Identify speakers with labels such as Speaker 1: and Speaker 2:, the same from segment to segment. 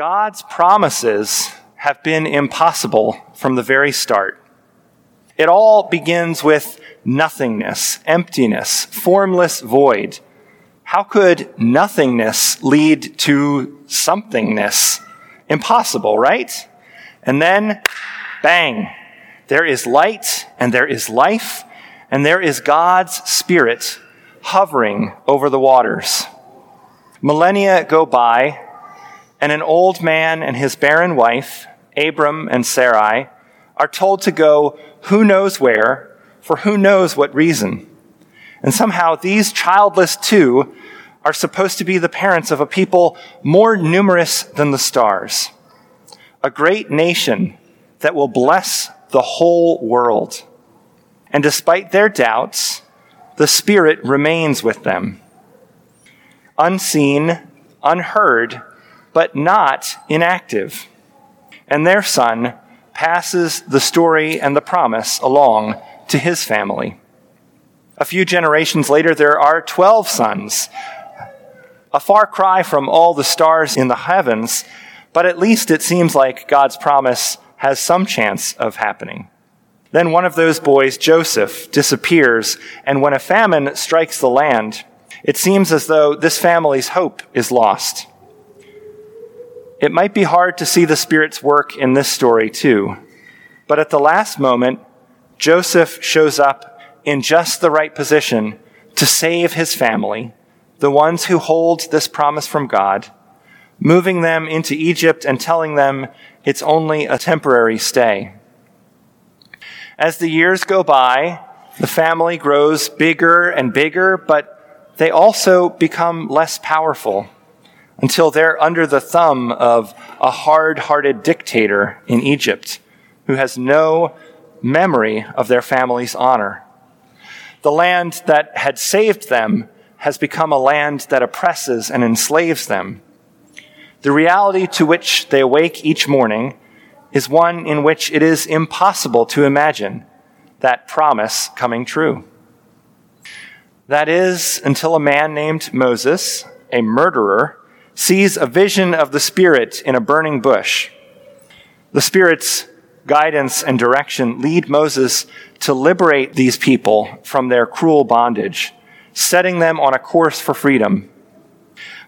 Speaker 1: God's promises have been impossible from the very start. It all begins with nothingness, emptiness, formless void. How could nothingness lead to somethingness? Impossible, right? And then, bang, there is light and there is life and there is God's Spirit hovering over the waters. Millennia go by and an old man and his barren wife, Abram and Sarai, are told to go who knows where, for who knows what reason. And somehow these childless two are supposed to be the parents of a people more numerous than the stars, a great nation that will bless the whole world. And despite their doubts, the Spirit remains with them. Unseen, unheard, but not inactive. And their son passes the story and the promise along to his family. A few generations later, there are 12 sons. A far cry from all the stars in the heavens, but at least it seems like God's promise has some chance of happening. Then one of those boys, Joseph, disappears, and when a famine strikes the land, it seems as though this family's hope is lost. It might be hard to see the Spirit's work in this story, too. But at the last moment, Joseph shows up in just the right position to save his family, the ones who hold this promise from God, moving them into Egypt and telling them it's only a temporary stay. As the years go by, the family grows bigger and bigger, but they also become less powerful until they're under the thumb of a hard hearted dictator in Egypt who has no memory of their family's honor. The land that had saved them has become a land that oppresses and enslaves them. The reality to which they awake each morning is one in which it is impossible to imagine that promise coming true. That is, until a man named Moses, a murderer, sees a vision of the Spirit in a burning bush. The Spirit's guidance and direction lead Moses to liberate these people from their cruel bondage, setting them on a course for freedom.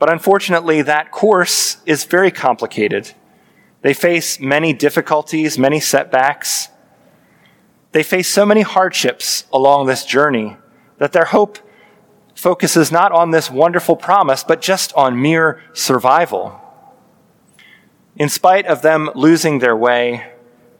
Speaker 1: But unfortunately, that course is very complicated. They face many difficulties, many setbacks. They face so many hardships along this journey that their hope focuses not on this wonderful promise, but just on mere survival. In spite of them losing their way,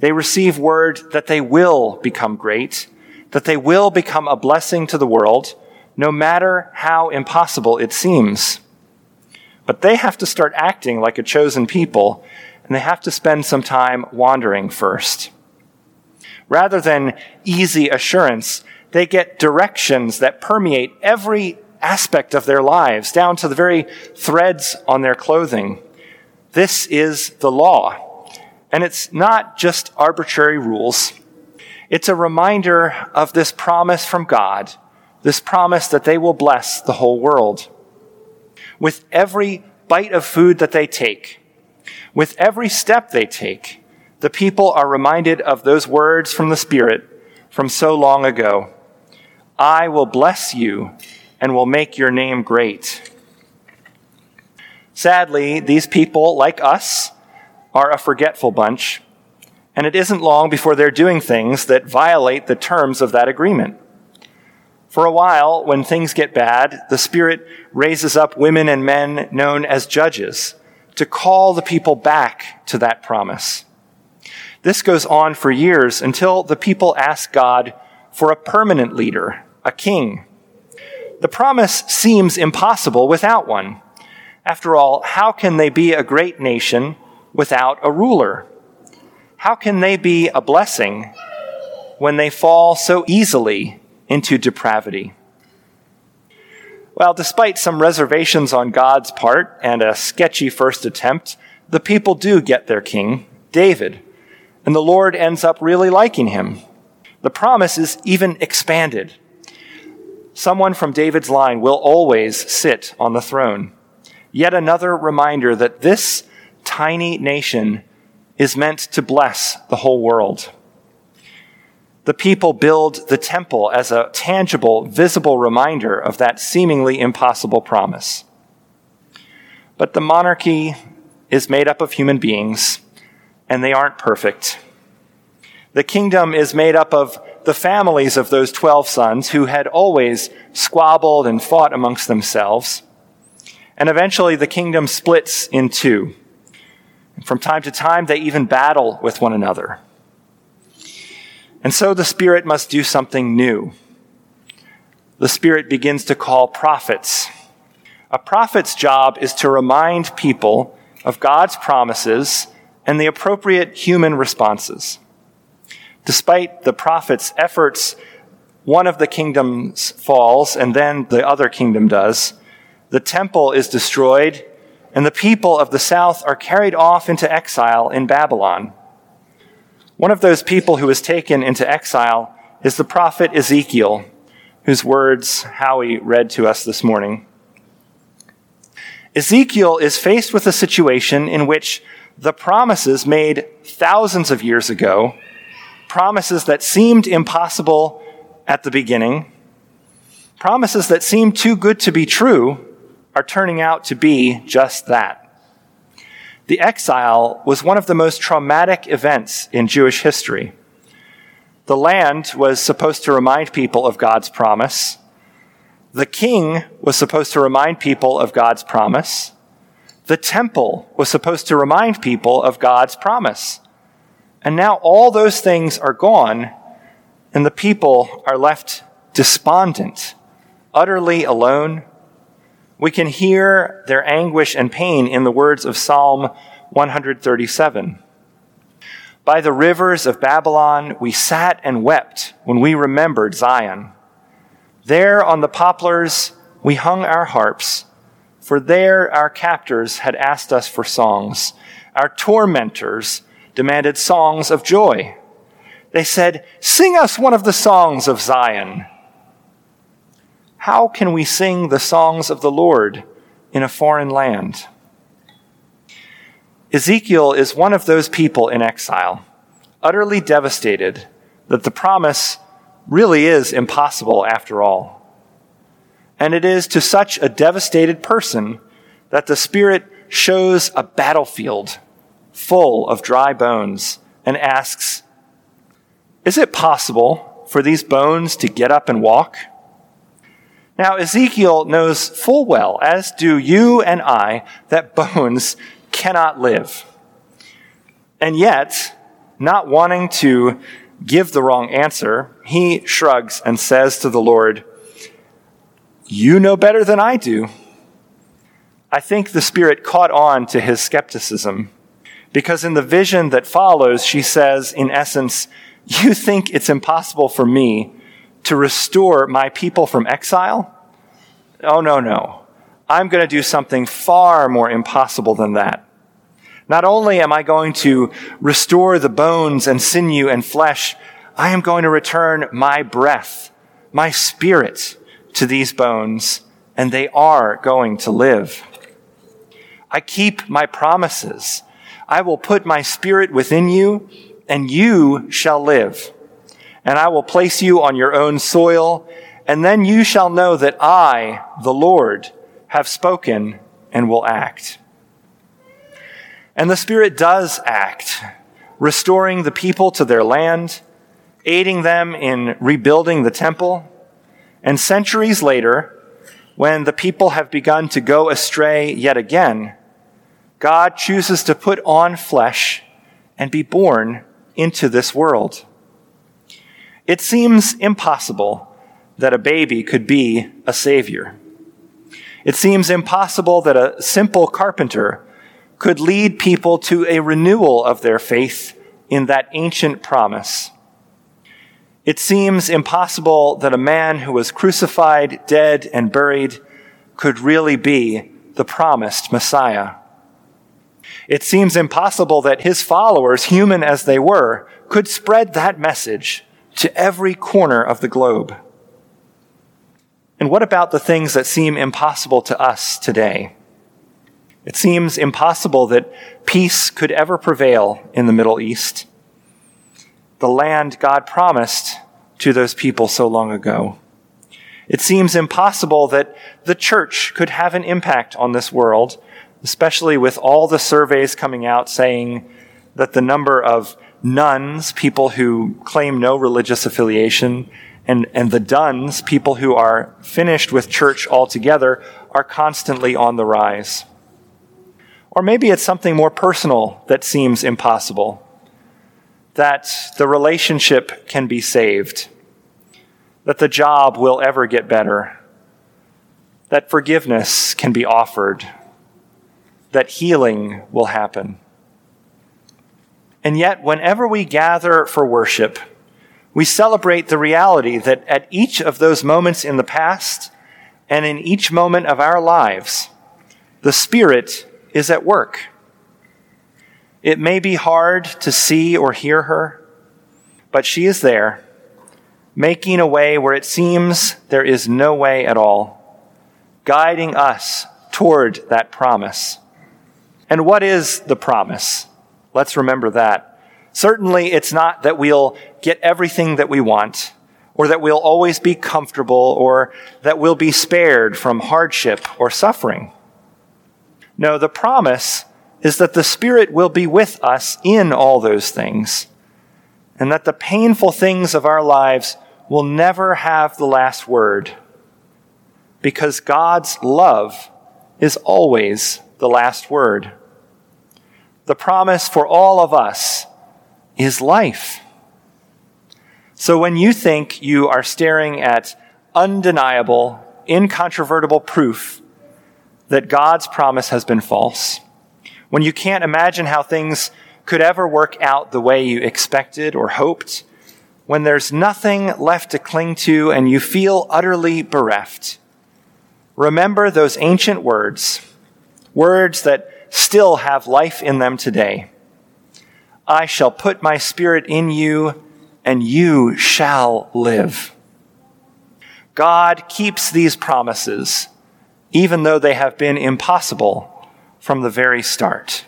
Speaker 1: they receive word that they will become great, that they will become a blessing to the world, no matter how impossible it seems. But they have to start acting like a chosen people, and they have to spend some time wandering first. Rather than easy assurance, they get directions that permeate every aspect of their lives, down to the very threads on their clothing. This is the law. And it's not just arbitrary rules. It's a reminder of this promise from God, this promise that they will bless the whole world. With every bite of food that they take, with every step they take, the people are reminded of those words from the Spirit from so long ago. I will bless you and will make your name great. Sadly, these people, like us, are a forgetful bunch, and it isn't long before they're doing things that violate the terms of that agreement. For a while, when things get bad, the Spirit raises up women and men known as judges to call the people back to that promise. This goes on for years until the people ask God for a permanent leader a king. The promise seems impossible without one. After all, how can they be a great nation without a ruler? How can they be a blessing when they fall so easily into depravity? Well, despite some reservations on God's part and a sketchy first attempt, the people do get their king, David, and the Lord ends up really liking him. The promise is even expanded someone from David's line will always sit on the throne. Yet another reminder that this tiny nation is meant to bless the whole world. The people build the temple as a tangible, visible reminder of that seemingly impossible promise. But the monarchy is made up of human beings, and they aren't perfect. The kingdom is made up of the families of those 12 sons who had always squabbled and fought amongst themselves. And eventually the kingdom splits in two. From time to time, they even battle with one another. And so the Spirit must do something new. The Spirit begins to call prophets. A prophet's job is to remind people of God's promises and the appropriate human responses. Despite the prophet's efforts, one of the kingdoms falls and then the other kingdom does. The temple is destroyed and the people of the south are carried off into exile in Babylon. One of those people who was taken into exile is the prophet Ezekiel, whose words Howie read to us this morning. Ezekiel is faced with a situation in which the promises made thousands of years ago, promises that seemed impossible at the beginning, promises that seemed too good to be true, are turning out to be just that. The exile was one of the most traumatic events in Jewish history. The land was supposed to remind people of God's promise. The king was supposed to remind people of God's promise. The temple was supposed to remind people of God's promise. And now all those things are gone, and the people are left despondent, utterly alone, we can hear their anguish and pain in the words of Psalm 137. By the rivers of Babylon, we sat and wept when we remembered Zion. There on the poplars, we hung our harps, for there our captors had asked us for songs. Our tormentors demanded songs of joy. They said, Sing us one of the songs of Zion. How can we sing the songs of the Lord in a foreign land? Ezekiel is one of those people in exile, utterly devastated that the promise really is impossible after all. And it is to such a devastated person that the Spirit shows a battlefield full of dry bones and asks, Is it possible for these bones to get up and walk? Now, Ezekiel knows full well, as do you and I, that bones cannot live. And yet, not wanting to give the wrong answer, he shrugs and says to the Lord, You know better than I do. I think the Spirit caught on to his skepticism because in the vision that follows, she says, in essence, You think it's impossible for me to restore my people from exile? Oh, no, no. I'm going to do something far more impossible than that. Not only am I going to restore the bones and sinew and flesh, I am going to return my breath, my spirit to these bones, and they are going to live. I keep my promises. I will put my spirit within you, and you shall live and I will place you on your own soil, and then you shall know that I, the Lord, have spoken and will act. And the Spirit does act, restoring the people to their land, aiding them in rebuilding the temple, and centuries later, when the people have begun to go astray yet again, God chooses to put on flesh and be born into this world. It seems impossible that a baby could be a savior. It seems impossible that a simple carpenter could lead people to a renewal of their faith in that ancient promise. It seems impossible that a man who was crucified, dead, and buried could really be the promised Messiah. It seems impossible that his followers, human as they were, could spread that message to every corner of the globe. And what about the things that seem impossible to us today? It seems impossible that peace could ever prevail in the Middle East, the land God promised to those people so long ago. It seems impossible that the church could have an impact on this world, especially with all the surveys coming out saying that the number of nones, people who claim no religious affiliation, and, and the dones, people who are finished with church altogether, are constantly on the rise. Or maybe it's something more personal that seems impossible. That the relationship can be saved. That the job will ever get better. That forgiveness can be offered. That healing will happen. And yet, whenever we gather for worship, we celebrate the reality that at each of those moments in the past and in each moment of our lives, the Spirit is at work. It may be hard to see or hear her, but she is there, making a way where it seems there is no way at all, guiding us toward that promise. And what is the promise? Let's remember that. Certainly, it's not that we'll get everything that we want, or that we'll always be comfortable, or that we'll be spared from hardship or suffering. No, the promise is that the Spirit will be with us in all those things, and that the painful things of our lives will never have the last word, because God's love is always the last word. The promise for all of us is life. So when you think you are staring at undeniable, incontrovertible proof that God's promise has been false, when you can't imagine how things could ever work out the way you expected or hoped, when there's nothing left to cling to and you feel utterly bereft, remember those ancient words, words that still have life in them today. I shall put my spirit in you, and you shall live. God keeps these promises, even though they have been impossible from the very start.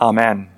Speaker 1: Amen.